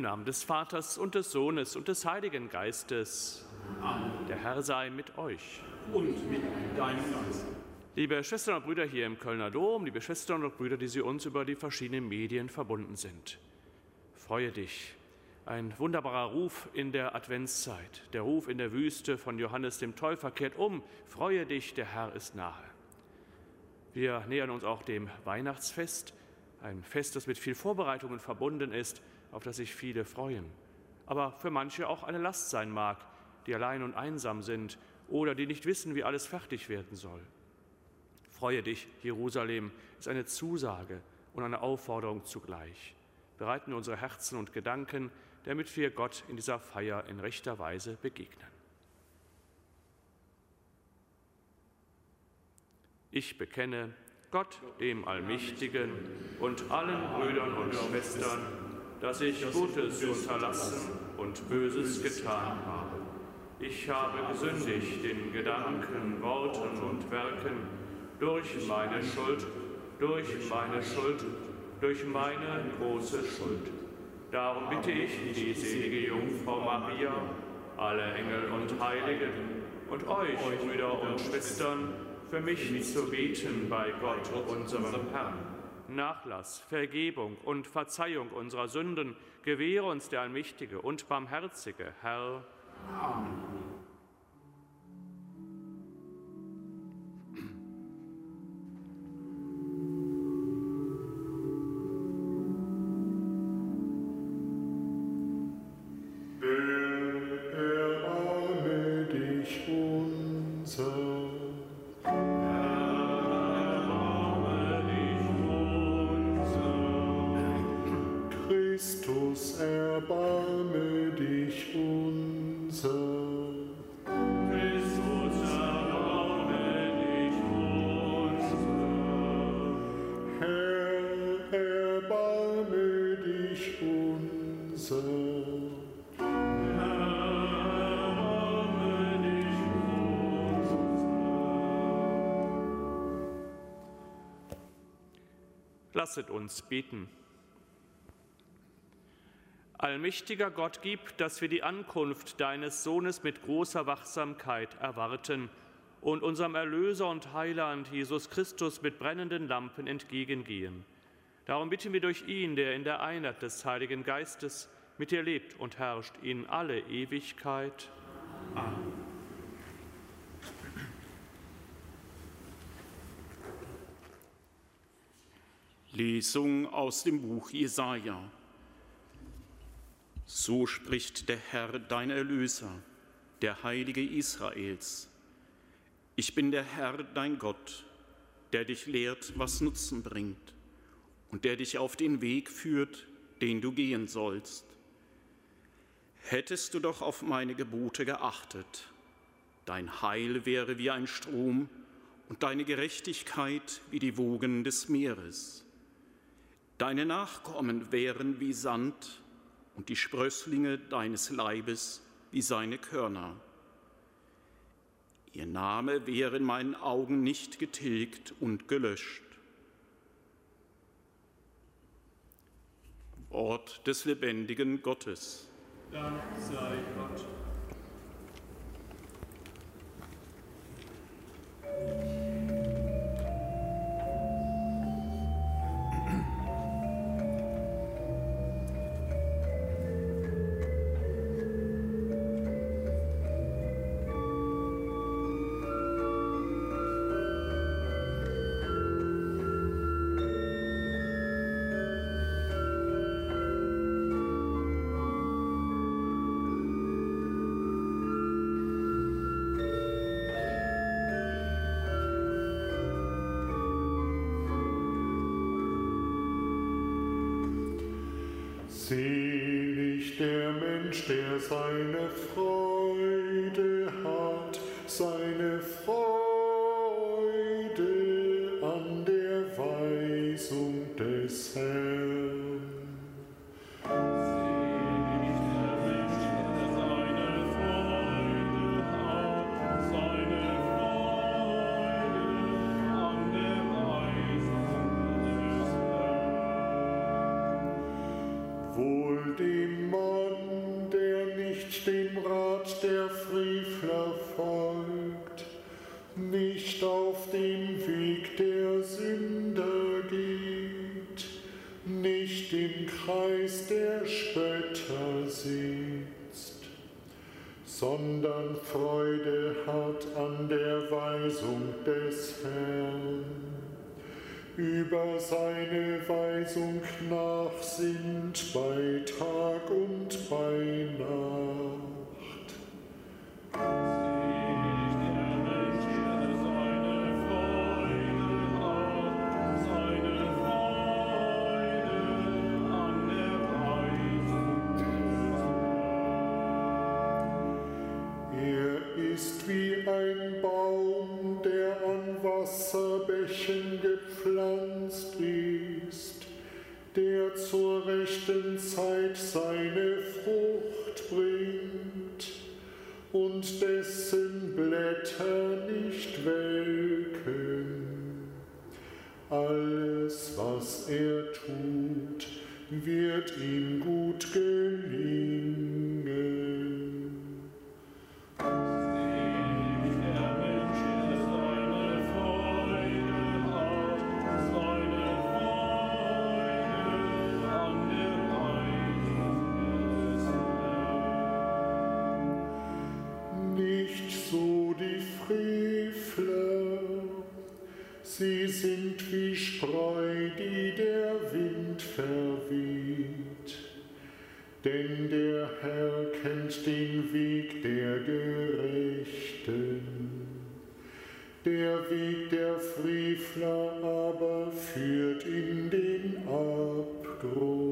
Im Namen des Vaters und des Sohnes und des Heiligen Geistes. Amen. Der Herr sei mit euch. Und mit deinem Geist. Liebe Schwestern und Brüder hier im Kölner Dom, liebe Schwestern und Brüder, die Sie uns über die verschiedenen Medien verbunden sind. Freue dich. Ein wunderbarer Ruf in der Adventszeit. Der Ruf in der Wüste von Johannes dem Täufer kehrt um. Freue dich, der Herr ist nahe. Wir nähern uns auch dem Weihnachtsfest, ein Fest, das mit viel Vorbereitungen verbunden ist auf das sich viele freuen, aber für manche auch eine Last sein mag, die allein und einsam sind oder die nicht wissen, wie alles fertig werden soll. Freue dich, Jerusalem, ist eine Zusage und eine Aufforderung zugleich. Bereiten wir unsere Herzen und Gedanken, damit wir Gott in dieser Feier in rechter Weise begegnen. Ich bekenne Gott, dem Allmächtigen und allen Brüdern und Schwestern, dass ich Gutes unterlassen und Böses getan habe. Ich habe gesündigt in Gedanken, Worten und Werken durch meine Schuld, durch meine Schuld, durch meine große Schuld. Darum bitte ich die selige Jungfrau Maria, alle Engel und Heiligen und euch, Brüder und Schwestern, für mich zu beten bei Gott, unserem Herrn Nachlass, Vergebung und Verzeihung unserer Sünden gewähre uns der allmächtige und barmherzige Herr. Amen. Lasset uns beten. Allmächtiger Gott, gib, dass wir die Ankunft deines Sohnes mit großer Wachsamkeit erwarten und unserem Erlöser und Heiland Jesus Christus mit brennenden Lampen entgegengehen. Darum bitten wir durch ihn, der in der Einheit des Heiligen Geistes mit dir lebt und herrscht in alle Ewigkeit. Amen. Lesung aus dem Buch Jesaja. So spricht der Herr, dein Erlöser, der Heilige Israels. Ich bin der Herr, dein Gott, der dich lehrt, was Nutzen bringt und der dich auf den Weg führt, den du gehen sollst. Hättest du doch auf meine Gebote geachtet, dein Heil wäre wie ein Strom und deine Gerechtigkeit wie die Wogen des Meeres. Deine Nachkommen wären wie Sand und die Sprösslinge deines Leibes wie seine Körner. Ihr Name wäre in meinen Augen nicht getilgt und gelöscht. Wort des lebendigen Gottes. Dank sei Gott. Selig der Mensch, der seine Freude hat, seine Freude an der Weisung des Herrn. Weg der Gerechten. Der Weg der Frevler aber führt in den Abgrund.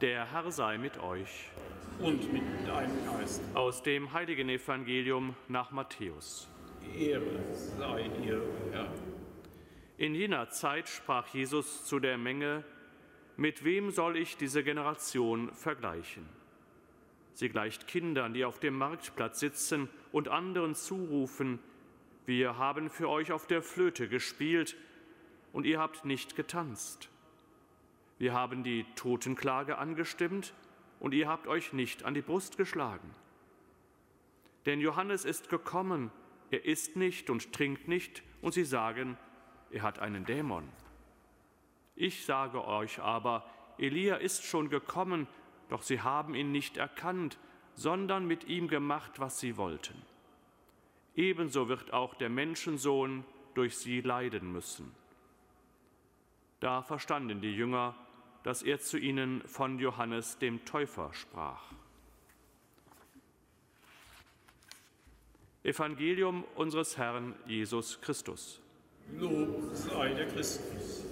Der Herr sei mit euch. Und mit deinem Geist. Aus dem heiligen Evangelium nach Matthäus. Ehre sei dir, Herr. In jener Zeit sprach Jesus zu der Menge, mit wem soll ich diese Generation vergleichen? Sie gleicht Kindern, die auf dem Marktplatz sitzen und anderen zurufen, wir haben für euch auf der Flöte gespielt und ihr habt nicht getanzt. Wir haben die Totenklage angestimmt und ihr habt euch nicht an die Brust geschlagen. Denn Johannes ist gekommen, er isst nicht und trinkt nicht, und sie sagen, er hat einen Dämon. Ich sage euch aber, Elia ist schon gekommen, doch sie haben ihn nicht erkannt, sondern mit ihm gemacht, was sie wollten. Ebenso wird auch der Menschensohn durch sie leiden müssen. Da verstanden die Jünger, dass er zu ihnen von Johannes dem Täufer sprach. Evangelium unseres Herrn Jesus Christus. Lob sei der Christus.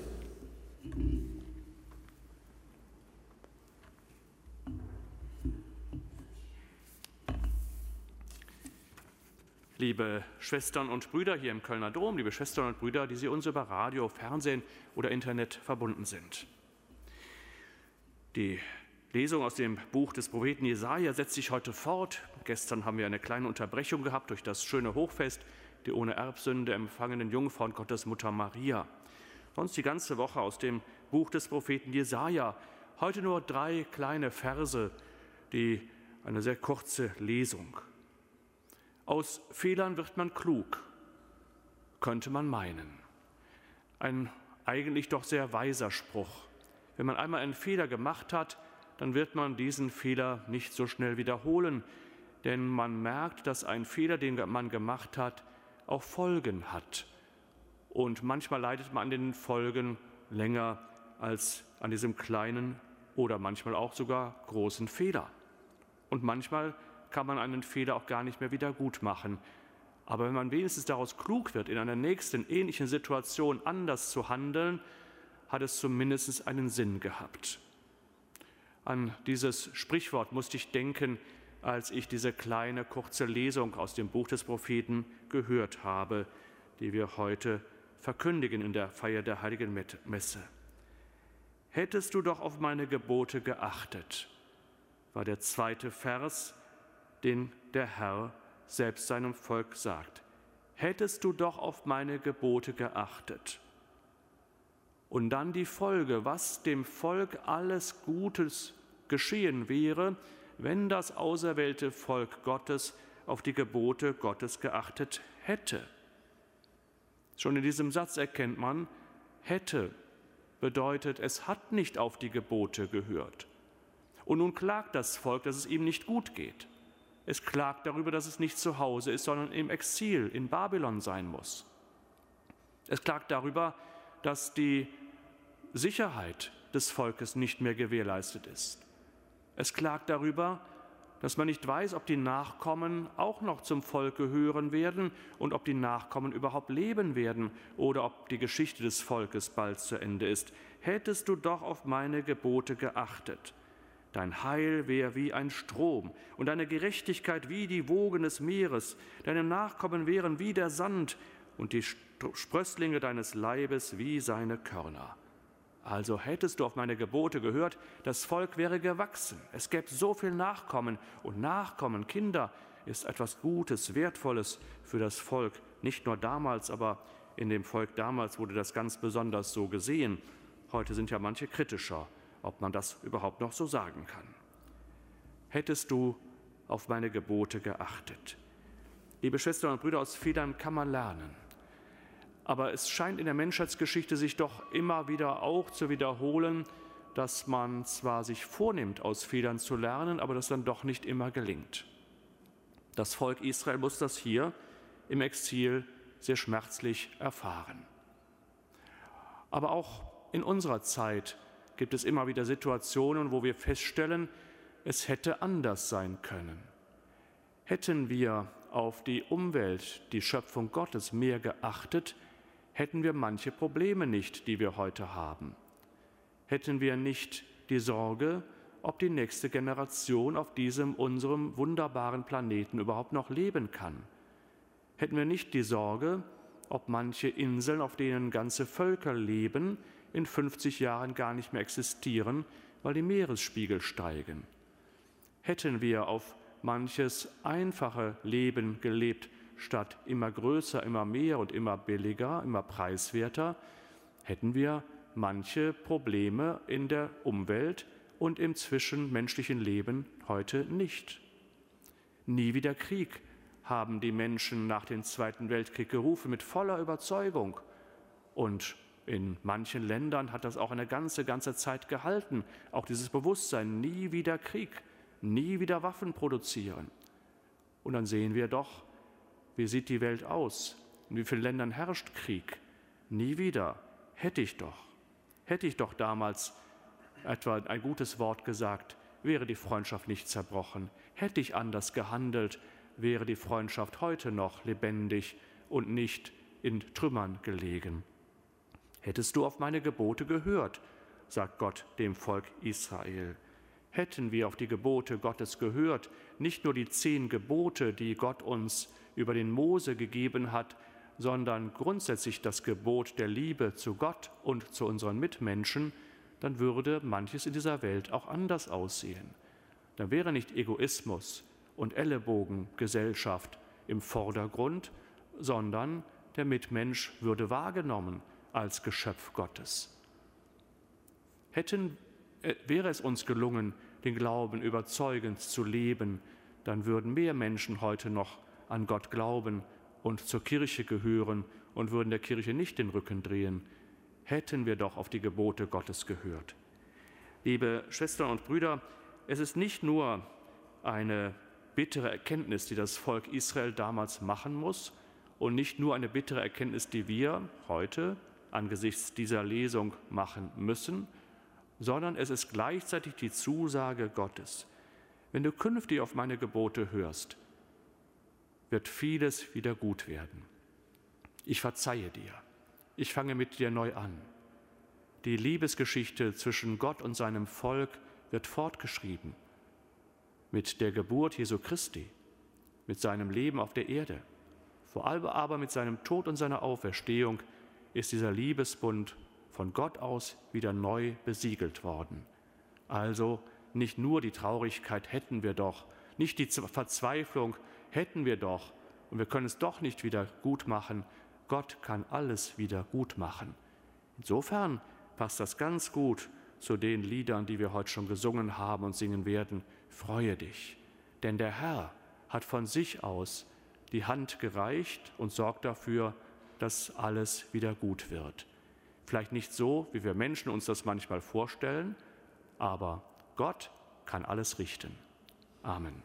Liebe Schwestern und Brüder hier im Kölner Dom, liebe Schwestern und Brüder, die Sie uns über Radio, Fernsehen oder Internet verbunden sind. Die Lesung aus dem Buch des Propheten Jesaja setzt sich heute fort. Gestern haben wir eine kleine Unterbrechung gehabt durch das schöne Hochfest der ohne Erbsünde empfangenen Jungfrau und Gottesmutter Maria. Sonst die ganze Woche aus dem Buch des Propheten Jesaja. Heute nur drei kleine Verse, die eine sehr kurze Lesung. Aus Fehlern wird man klug, könnte man meinen. Ein eigentlich doch sehr weiser Spruch. Wenn man einmal einen Fehler gemacht hat, dann wird man diesen Fehler nicht so schnell wiederholen, denn man merkt, dass ein Fehler, den man gemacht hat, auch Folgen hat. Und manchmal leidet man an den Folgen länger als an diesem kleinen oder manchmal auch sogar großen Fehler. Und manchmal kann man einen Fehler auch gar nicht mehr wieder gut machen. Aber wenn man wenigstens daraus klug wird, in einer nächsten ähnlichen Situation anders zu handeln, hat es zumindest einen Sinn gehabt. An dieses Sprichwort musste ich denken, als ich diese kleine kurze Lesung aus dem Buch des Propheten gehört habe, die wir heute verkündigen in der Feier der heiligen Messe. Hättest du doch auf meine Gebote geachtet, war der zweite Vers, den der Herr selbst seinem Volk sagt. Hättest du doch auf meine Gebote geachtet. Und dann die Folge, was dem Volk alles Gutes geschehen wäre, wenn das auserwählte Volk Gottes auf die Gebote Gottes geachtet hätte. Schon in diesem Satz erkennt man, hätte bedeutet, es hat nicht auf die Gebote gehört. Und nun klagt das Volk, dass es ihm nicht gut geht. Es klagt darüber, dass es nicht zu Hause ist, sondern im Exil in Babylon sein muss. Es klagt darüber, dass die Sicherheit des Volkes nicht mehr gewährleistet ist. Es klagt darüber, dass man nicht weiß, ob die Nachkommen auch noch zum Volk gehören werden und ob die Nachkommen überhaupt leben werden oder ob die Geschichte des Volkes bald zu Ende ist. Hättest du doch auf meine Gebote geachtet. Dein Heil wäre wie ein Strom und deine Gerechtigkeit wie die Wogen des Meeres. Deine Nachkommen wären wie der Sand und die Sprösslinge deines Leibes wie seine Körner. Also hättest du auf meine Gebote gehört, das Volk wäre gewachsen. Es gäbe so viel Nachkommen und Nachkommen, Kinder, ist etwas Gutes, Wertvolles für das Volk. Nicht nur damals, aber in dem Volk damals wurde das ganz besonders so gesehen. Heute sind ja manche kritischer, ob man das überhaupt noch so sagen kann. Hättest du auf meine Gebote geachtet. Liebe Schwestern und Brüder, aus Fehlern kann man lernen. Aber es scheint in der Menschheitsgeschichte sich doch immer wieder auch zu wiederholen, dass man zwar sich vornimmt, aus Fehlern zu lernen, aber das dann doch nicht immer gelingt. Das Volk Israel muss das hier im Exil sehr schmerzlich erfahren. Aber auch in unserer Zeit gibt es immer wieder Situationen, wo wir feststellen, es hätte anders sein können. Hätten wir auf die Umwelt, die Schöpfung Gottes mehr geachtet, hätten wir manche Probleme nicht, die wir heute haben. Hätten wir nicht die Sorge, ob die nächste Generation auf diesem unserem wunderbaren Planeten überhaupt noch leben kann. Hätten wir nicht die Sorge, ob manche Inseln, auf denen ganze Völker leben, in 50 Jahren gar nicht mehr existieren, weil die Meeresspiegel steigen. Hätten wir auf manches einfache Leben gelebt, statt immer größer, immer mehr und immer billiger, immer preiswerter, hätten wir manche Probleme in der Umwelt und im zwischenmenschlichen Leben heute nicht. Nie wieder Krieg haben die Menschen nach dem Zweiten Weltkrieg gerufen mit voller Überzeugung. Und in manchen Ländern hat das auch eine ganze, ganze Zeit gehalten, auch dieses Bewusstsein, nie wieder Krieg, nie wieder Waffen produzieren. Und dann sehen wir doch, wie sieht die Welt aus? In wie vielen Ländern herrscht Krieg? Nie wieder. Hätte ich doch. Hätte ich doch damals etwa ein gutes Wort gesagt, wäre die Freundschaft nicht zerbrochen. Hätte ich anders gehandelt, wäre die Freundschaft heute noch lebendig und nicht in Trümmern gelegen. Hättest du auf meine Gebote gehört, sagt Gott dem Volk Israel. Hätten wir auf die Gebote Gottes gehört, nicht nur die zehn Gebote, die Gott uns über den Mose gegeben hat, sondern grundsätzlich das Gebot der Liebe zu Gott und zu unseren Mitmenschen, dann würde manches in dieser Welt auch anders aussehen. Dann wäre nicht Egoismus und Ellenbogengesellschaft im Vordergrund, sondern der Mitmensch würde wahrgenommen als Geschöpf Gottes. Hätten, äh, wäre es uns gelungen, den Glauben überzeugend zu leben, dann würden mehr Menschen heute noch an Gott glauben und zur Kirche gehören und würden der Kirche nicht den Rücken drehen, hätten wir doch auf die Gebote Gottes gehört. Liebe Schwestern und Brüder, es ist nicht nur eine bittere Erkenntnis, die das Volk Israel damals machen muss und nicht nur eine bittere Erkenntnis, die wir heute angesichts dieser Lesung machen müssen, sondern es ist gleichzeitig die Zusage Gottes. Wenn du künftig auf meine Gebote hörst, wird vieles wieder gut werden. Ich verzeihe dir. Ich fange mit dir neu an. Die Liebesgeschichte zwischen Gott und seinem Volk wird fortgeschrieben mit der Geburt Jesu Christi, mit seinem Leben auf der Erde. Vor allem aber mit seinem Tod und seiner Auferstehung ist dieser Liebesbund von Gott aus wieder neu besiegelt worden. Also nicht nur die Traurigkeit hätten wir doch, nicht die Verzweiflung hätten wir doch und wir können es doch nicht wieder gut machen. Gott kann alles wieder gut machen. Insofern passt das ganz gut zu den Liedern, die wir heute schon gesungen haben und singen werden. Freue dich, denn der Herr hat von sich aus die Hand gereicht und sorgt dafür, dass alles wieder gut wird. Vielleicht nicht so, wie wir Menschen uns das manchmal vorstellen, aber Gott kann alles richten. Amen.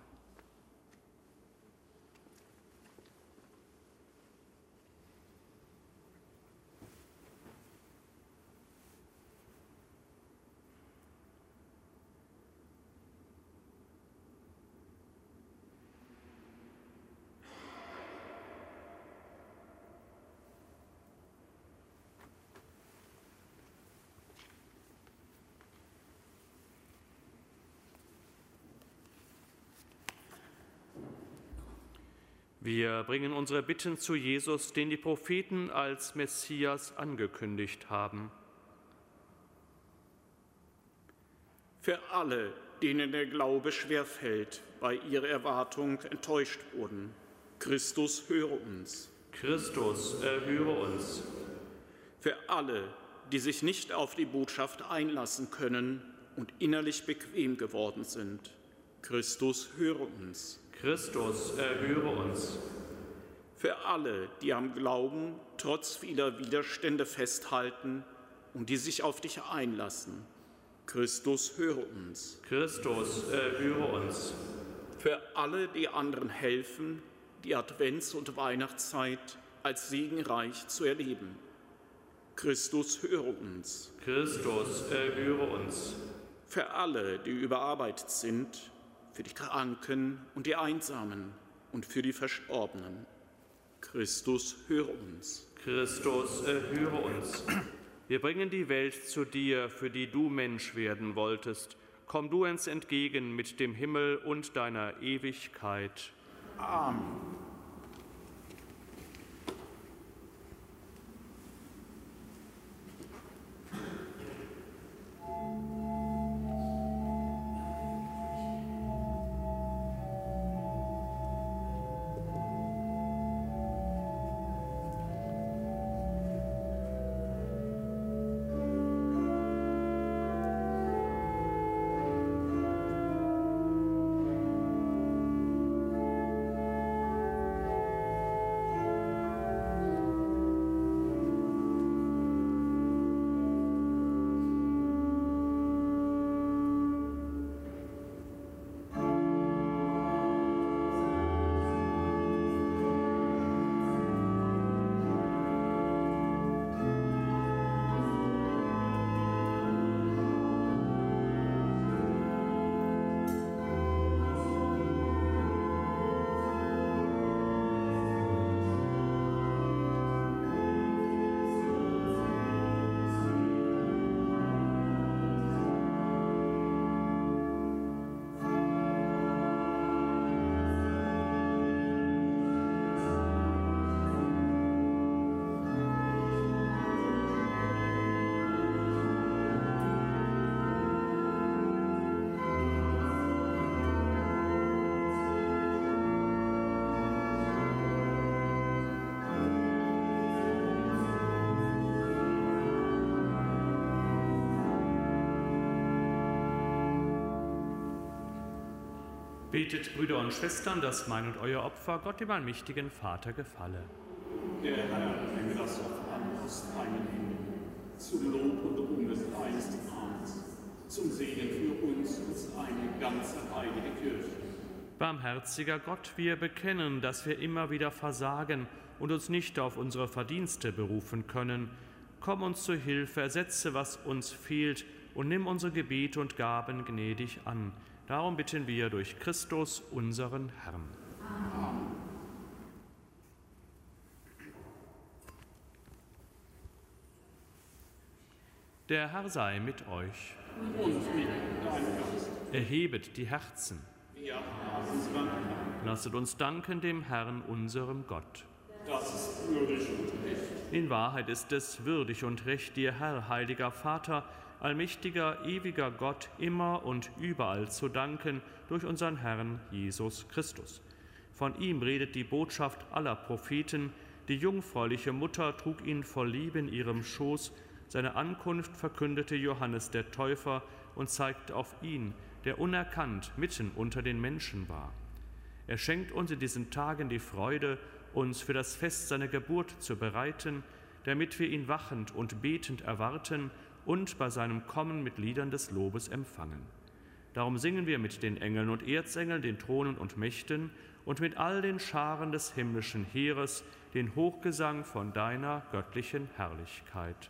Wir bringen unsere Bitten zu Jesus, den die Propheten als Messias angekündigt haben. Für alle, denen der Glaube schwerfällt, weil ihre Erwartung enttäuscht wurden, Christus höre uns. Christus, erhöre uns. Für alle, die sich nicht auf die Botschaft einlassen können und innerlich bequem geworden sind, Christus höre uns. Christus, erhöre uns. Für alle, die am Glauben trotz vieler Widerstände festhalten und die sich auf dich einlassen, Christus, höre uns. Christus, erhöre uns. Für alle, die anderen helfen, die Advents- und Weihnachtszeit als segenreich zu erleben, Christus, höre uns. Christus, erhöre uns. Für alle, die überarbeitet sind, für die Kranken und die Einsamen und für die Verstorbenen. Christus, höre uns. Christus, erhöre uns. Wir bringen die Welt zu dir, für die du Mensch werden wolltest. Komm du uns entgegen mit dem Himmel und deiner Ewigkeit. Amen. Betet, Brüder und Schwestern, dass mein und euer Opfer Gott dem allmächtigen Vater gefalle. Der Herr nehme das Opfer an aus deinen Händen, zum Lob und Ruhm des eines Namens, zum Segen für uns und eine ganze heilige Kirche. Barmherziger Gott, wir bekennen, dass wir immer wieder versagen und uns nicht auf unsere Verdienste berufen können. Komm uns zu Hilfe, ersetze, was uns fehlt, und nimm unsere Gebete und Gaben gnädig an Darum bitten wir durch Christus, unseren Herrn. Amen. Der Herr sei mit euch. Und mit. Erhebet die Herzen. Lasset uns danken dem Herrn, unserem Gott. Das ist würdig und recht. In Wahrheit ist es würdig und recht, dir Herr, heiliger Vater, allmächtiger, ewiger Gott, immer und überall zu danken durch unseren Herrn Jesus Christus. Von ihm redet die Botschaft aller Propheten, die jungfräuliche Mutter trug ihn voll Liebe in ihrem Schoß, seine Ankunft verkündete Johannes der Täufer und zeigte auf ihn, der unerkannt mitten unter den Menschen war. Er schenkt uns in diesen Tagen die Freude, uns für das Fest seiner Geburt zu bereiten, damit wir ihn wachend und betend erwarten und bei seinem Kommen mit Liedern des Lobes empfangen. Darum singen wir mit den Engeln und Erzengeln, den Thronen und Mächten und mit all den Scharen des himmlischen Heeres den Hochgesang von deiner göttlichen Herrlichkeit.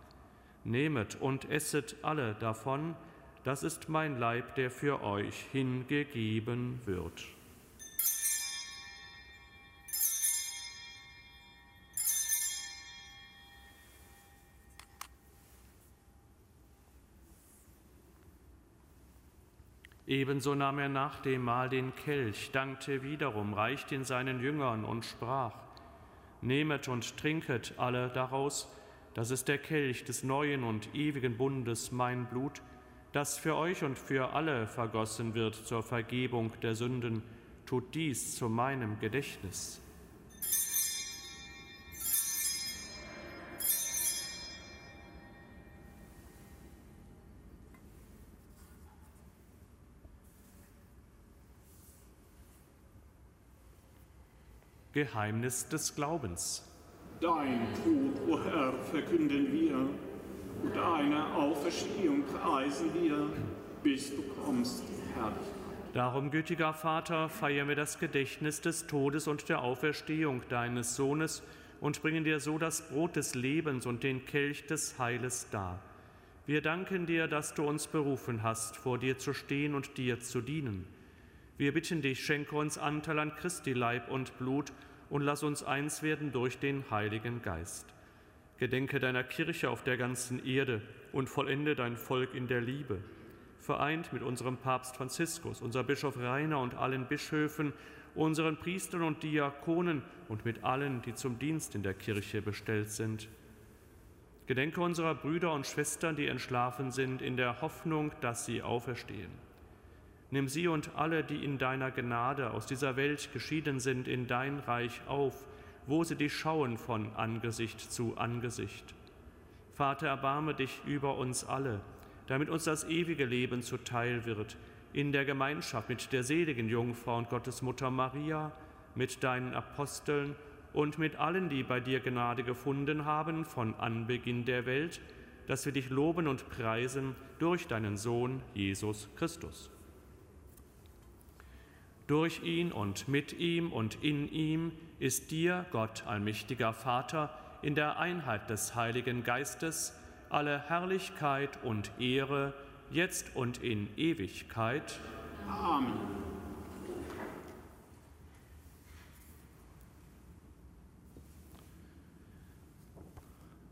Nehmet und esset alle davon, das ist mein Leib, der für euch hingegeben wird. Ebenso nahm er nach dem Mahl den Kelch, dankte wiederum, reichte ihn seinen Jüngern und sprach, Nehmet und trinket alle daraus, das ist der Kelch des neuen und ewigen Bundes, mein Blut, das für euch und für alle vergossen wird zur Vergebung der Sünden. Tut dies zu meinem Gedächtnis. Geheimnis des Glaubens. Dein Tod, o oh Herr, verkünden wir und deine Auferstehung preisen wir, bis du kommst, Herr. Darum, gütiger Vater, feiern wir das Gedächtnis des Todes und der Auferstehung deines Sohnes und bringen dir so das Brot des Lebens und den Kelch des Heiles dar. Wir danken dir, dass du uns berufen hast, vor dir zu stehen und dir zu dienen. Wir bitten dich, schenke uns Anteil an Christi Leib und Blut und lass uns eins werden durch den Heiligen Geist. Gedenke deiner Kirche auf der ganzen Erde und vollende dein Volk in der Liebe. Vereint mit unserem Papst Franziskus, unser Bischof Rainer und allen Bischöfen, unseren Priestern und Diakonen und mit allen, die zum Dienst in der Kirche bestellt sind. Gedenke unserer Brüder und Schwestern, die entschlafen sind, in der Hoffnung, dass sie auferstehen Nimm sie und alle, die in deiner Gnade aus dieser Welt geschieden sind, in dein Reich auf, wo sie dich schauen von Angesicht zu Angesicht. Vater, erbarme dich über uns alle, damit uns das ewige Leben zuteil wird, in der Gemeinschaft mit der seligen Jungfrau und Gottesmutter Maria, mit deinen Aposteln und mit allen, die bei dir Gnade gefunden haben von Anbeginn der Welt, dass wir dich loben und preisen durch deinen Sohn Jesus Christus. Durch ihn und mit ihm und in ihm ist dir, Gott allmächtiger Vater, in der Einheit des Heiligen Geistes alle Herrlichkeit und Ehre, jetzt und in Ewigkeit. Amen.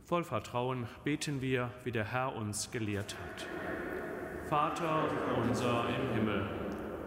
Voll Vertrauen beten wir, wie der Herr uns gelehrt hat. Vater unser im Himmel,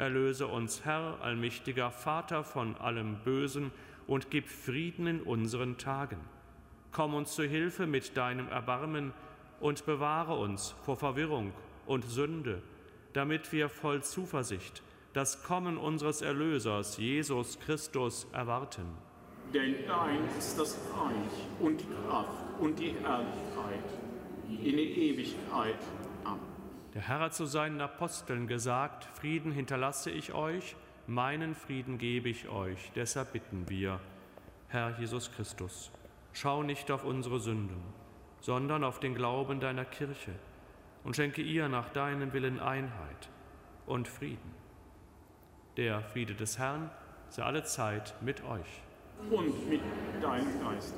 Erlöse uns, Herr, allmächtiger Vater, von allem Bösen und gib Frieden in unseren Tagen. Komm uns zu Hilfe mit deinem Erbarmen und bewahre uns vor Verwirrung und Sünde, damit wir voll Zuversicht das Kommen unseres Erlösers, Jesus Christus, erwarten. Denn dein ist das Reich und die Kraft und die Herrlichkeit in Ewigkeit. Amen. Der Herr hat zu seinen Aposteln gesagt, Frieden hinterlasse ich euch, meinen Frieden gebe ich euch. Deshalb bitten wir, Herr Jesus Christus, schau nicht auf unsere Sünden, sondern auf den Glauben deiner Kirche und schenke ihr nach deinem Willen Einheit und Frieden. Der Friede des Herrn sei alle Zeit mit euch. Und mit deinem Geist.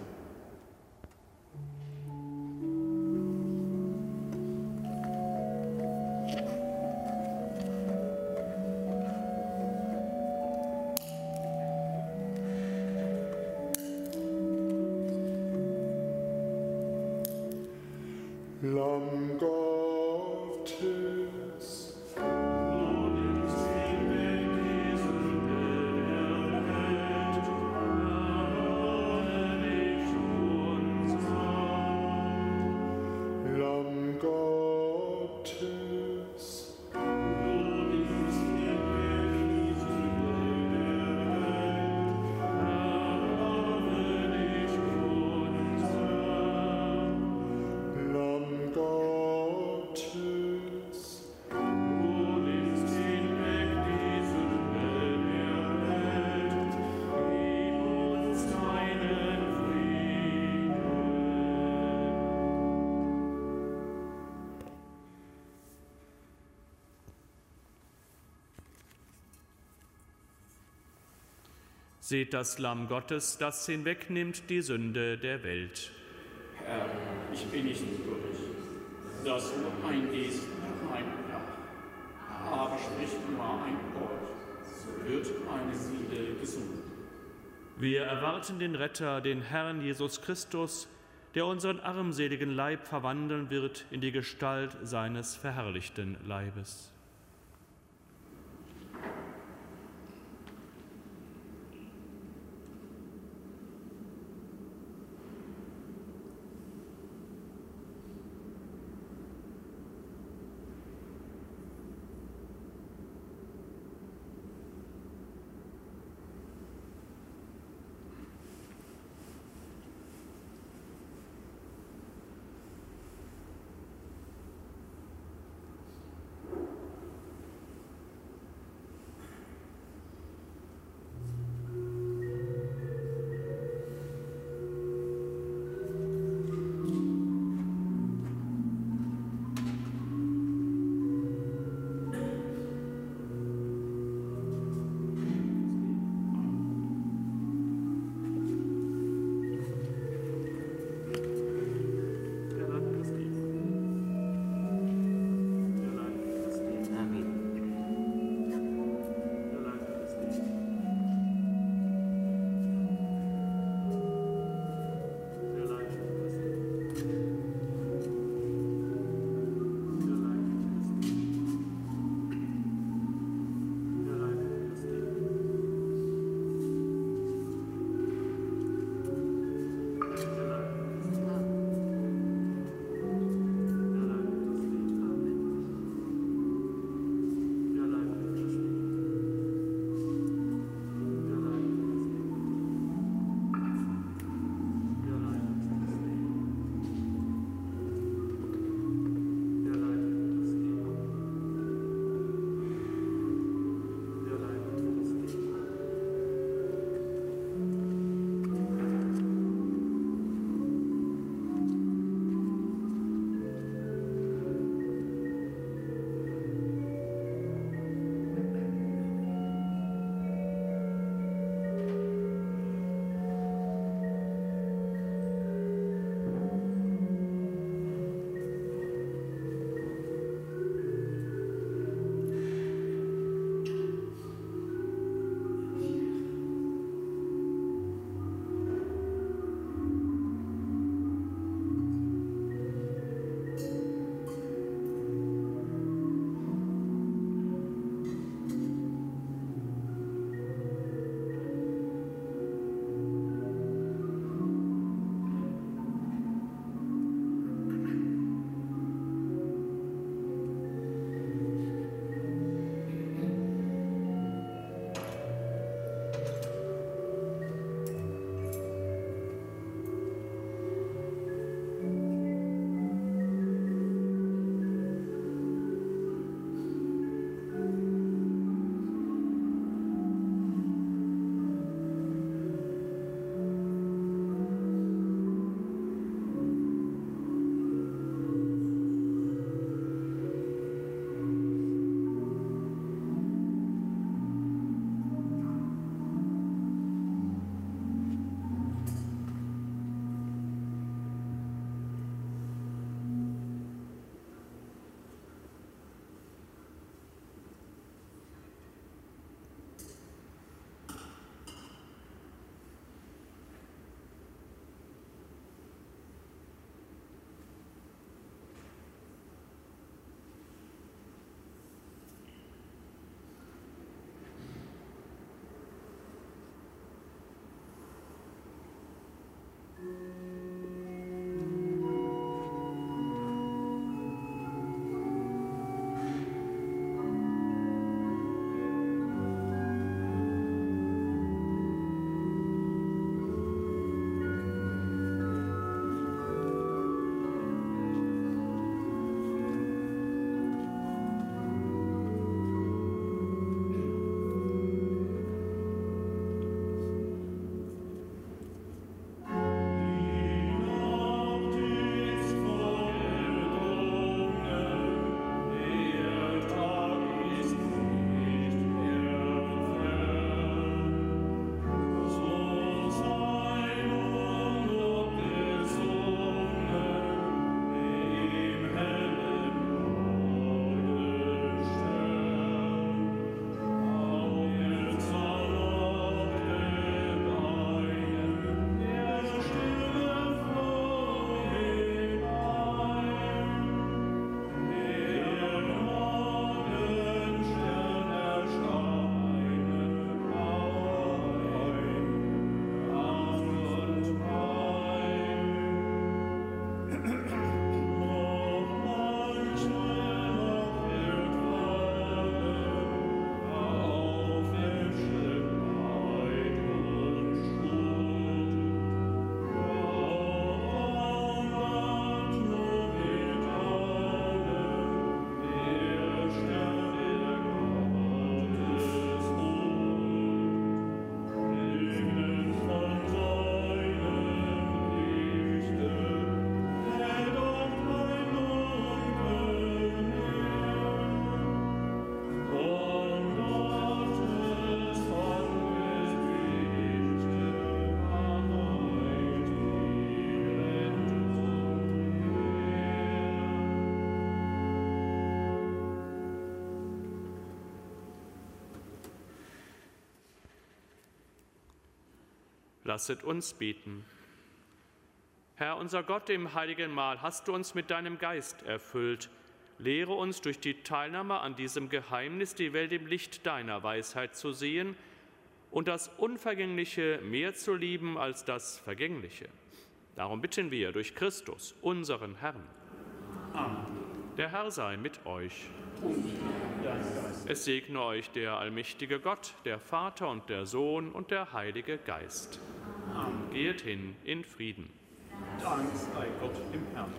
Seht das Lamm Gottes, das hinwegnimmt die Sünde der Welt. Herr, ich bin nicht würdig, dass du eingehst nach meinem Dach. Aber sprich nur ein Wort, so wird meine Seele gesund. Wir erwarten den Retter, den Herrn Jesus Christus, der unseren armseligen Leib verwandeln wird in die Gestalt seines verherrlichten Leibes. Lasset uns beten. Herr unser Gott, im heiligen Mahl hast du uns mit deinem Geist erfüllt. Lehre uns durch die Teilnahme an diesem Geheimnis die Welt im Licht deiner Weisheit zu sehen und das Unvergängliche mehr zu lieben als das Vergängliche. Darum bitten wir durch Christus, unseren Herrn. Amen. Der Herr sei mit euch. Es segne euch der allmächtige Gott, der Vater und der Sohn und der Heilige Geist. Amen. Geht hin in Frieden. Dank sei Gott im Herrn.